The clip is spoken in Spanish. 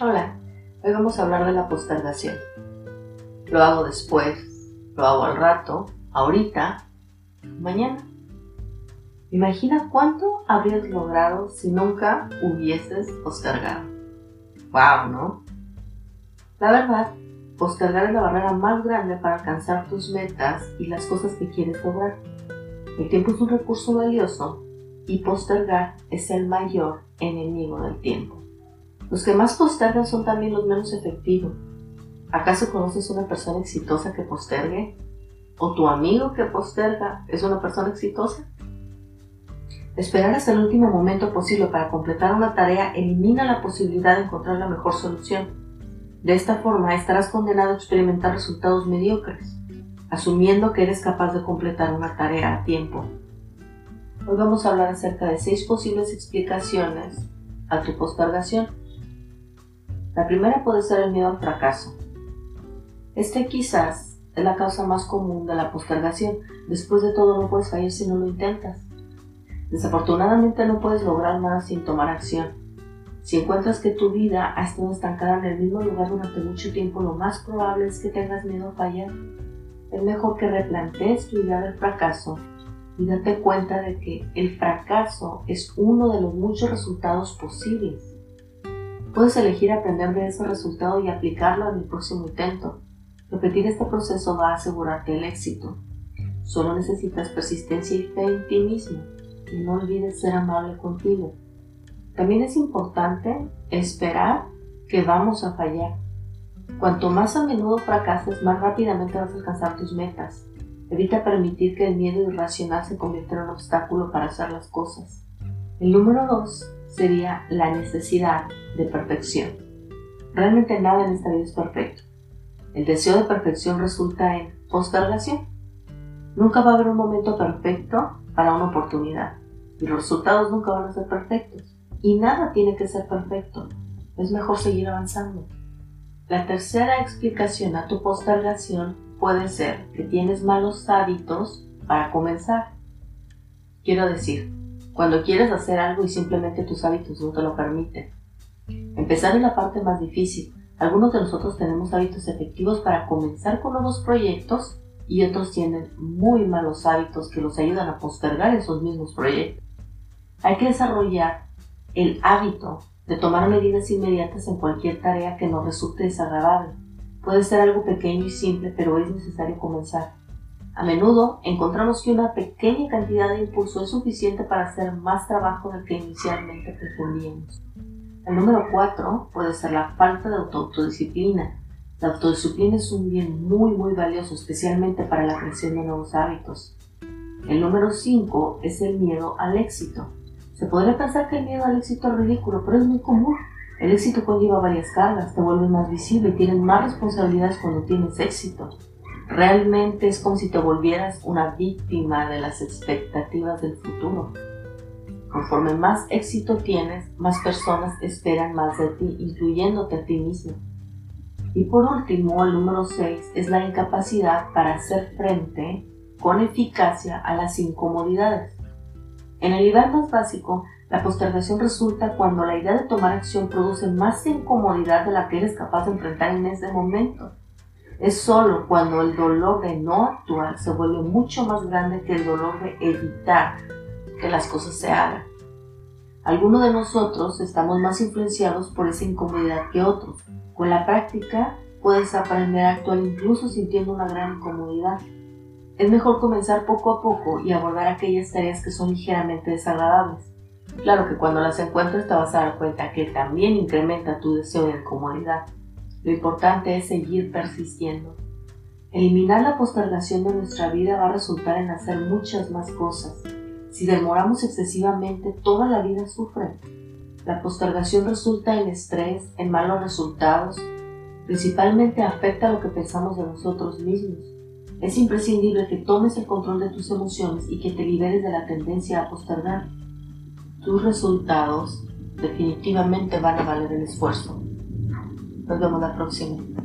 Hola, hoy vamos a hablar de la postergación. Lo hago después, lo hago al rato, ahorita, mañana. Imagina cuánto habrías logrado si nunca hubieses postergado. ¡Wow! ¿No? La verdad, postergar es la barrera más grande para alcanzar tus metas y las cosas que quieres lograr. El tiempo es un recurso valioso y postergar es el mayor enemigo del tiempo. Los que más postergan son también los menos efectivos. ¿Acaso conoces una persona exitosa que postergue? ¿O tu amigo que posterga es una persona exitosa? Esperar hasta el último momento posible para completar una tarea elimina la posibilidad de encontrar la mejor solución. De esta forma estarás condenado a experimentar resultados mediocres, asumiendo que eres capaz de completar una tarea a tiempo. Hoy vamos a hablar acerca de seis posibles explicaciones a tu postergación. La primera puede ser el miedo al fracaso. Este quizás es la causa más común de la postergación. Después de todo no puedes fallar si no lo intentas. Desafortunadamente no puedes lograr nada sin tomar acción. Si encuentras que tu vida ha estado estancada en el mismo lugar durante mucho tiempo, lo más probable es que tengas miedo a fallar. Es mejor que replantees tu idea del fracaso y date cuenta de que el fracaso es uno de los muchos resultados posibles. Puedes elegir aprender de ese resultado y aplicarlo en el próximo intento. Repetir este proceso va a asegurarte el éxito. Solo necesitas persistencia y fe en ti mismo y no olvides ser amable contigo. También es importante esperar que vamos a fallar. Cuanto más a menudo fracases, más rápidamente vas a alcanzar tus metas. Evita permitir que el miedo irracional se convierta en un obstáculo para hacer las cosas. El número 2 sería la necesidad de perfección. Realmente nada en esta vida es perfecto. El deseo de perfección resulta en postergación. Nunca va a haber un momento perfecto para una oportunidad y los resultados nunca van a ser perfectos. Y nada tiene que ser perfecto. Es mejor seguir avanzando. La tercera explicación a tu postergación puede ser que tienes malos hábitos para comenzar. Quiero decir, cuando quieres hacer algo y simplemente tus hábitos no te lo permiten. Empezar es la parte más difícil. Algunos de nosotros tenemos hábitos efectivos para comenzar con nuevos proyectos y otros tienen muy malos hábitos que los ayudan a postergar esos mismos proyectos. Hay que desarrollar el hábito de tomar medidas inmediatas en cualquier tarea que nos resulte desagradable. Puede ser algo pequeño y simple, pero es necesario comenzar. A menudo encontramos que una pequeña cantidad de impulso es suficiente para hacer más trabajo del que inicialmente pretendíamos. El número 4 puede ser la falta de autodisciplina. La autodisciplina es un bien muy muy valioso, especialmente para la creación de nuevos hábitos. El número 5 es el miedo al éxito. Se podría pensar que el miedo al éxito es ridículo, pero es muy común. El éxito conlleva varias cargas, te vuelves más visible y tienes más responsabilidades cuando tienes éxito. Realmente es como si te volvieras una víctima de las expectativas del futuro. Conforme más éxito tienes, más personas esperan más de ti, incluyéndote a ti mismo. Y por último, el número 6 es la incapacidad para hacer frente con eficacia a las incomodidades. En el nivel más básico, la postergación resulta cuando la idea de tomar acción produce más incomodidad de la que eres capaz de enfrentar en ese momento. Es solo cuando el dolor de no actuar se vuelve mucho más grande que el dolor de evitar que las cosas se hagan. Algunos de nosotros estamos más influenciados por esa incomodidad que otros. Con la práctica puedes aprender a actuar incluso sintiendo una gran incomodidad. Es mejor comenzar poco a poco y abordar aquellas tareas que son ligeramente desagradables. Claro que cuando las encuentres te vas a dar cuenta que también incrementa tu deseo de incomodidad. Lo importante es seguir persistiendo. Eliminar la postergación de nuestra vida va a resultar en hacer muchas más cosas, si demoramos excesivamente, toda la vida sufre. La postergación resulta en estrés, en malos resultados, principalmente afecta lo que pensamos de nosotros mismos. Es imprescindible que tomes el control de tus emociones y que te liberes de la tendencia a postergar. Tus resultados definitivamente van a valer el esfuerzo. Nos vemos la próxima.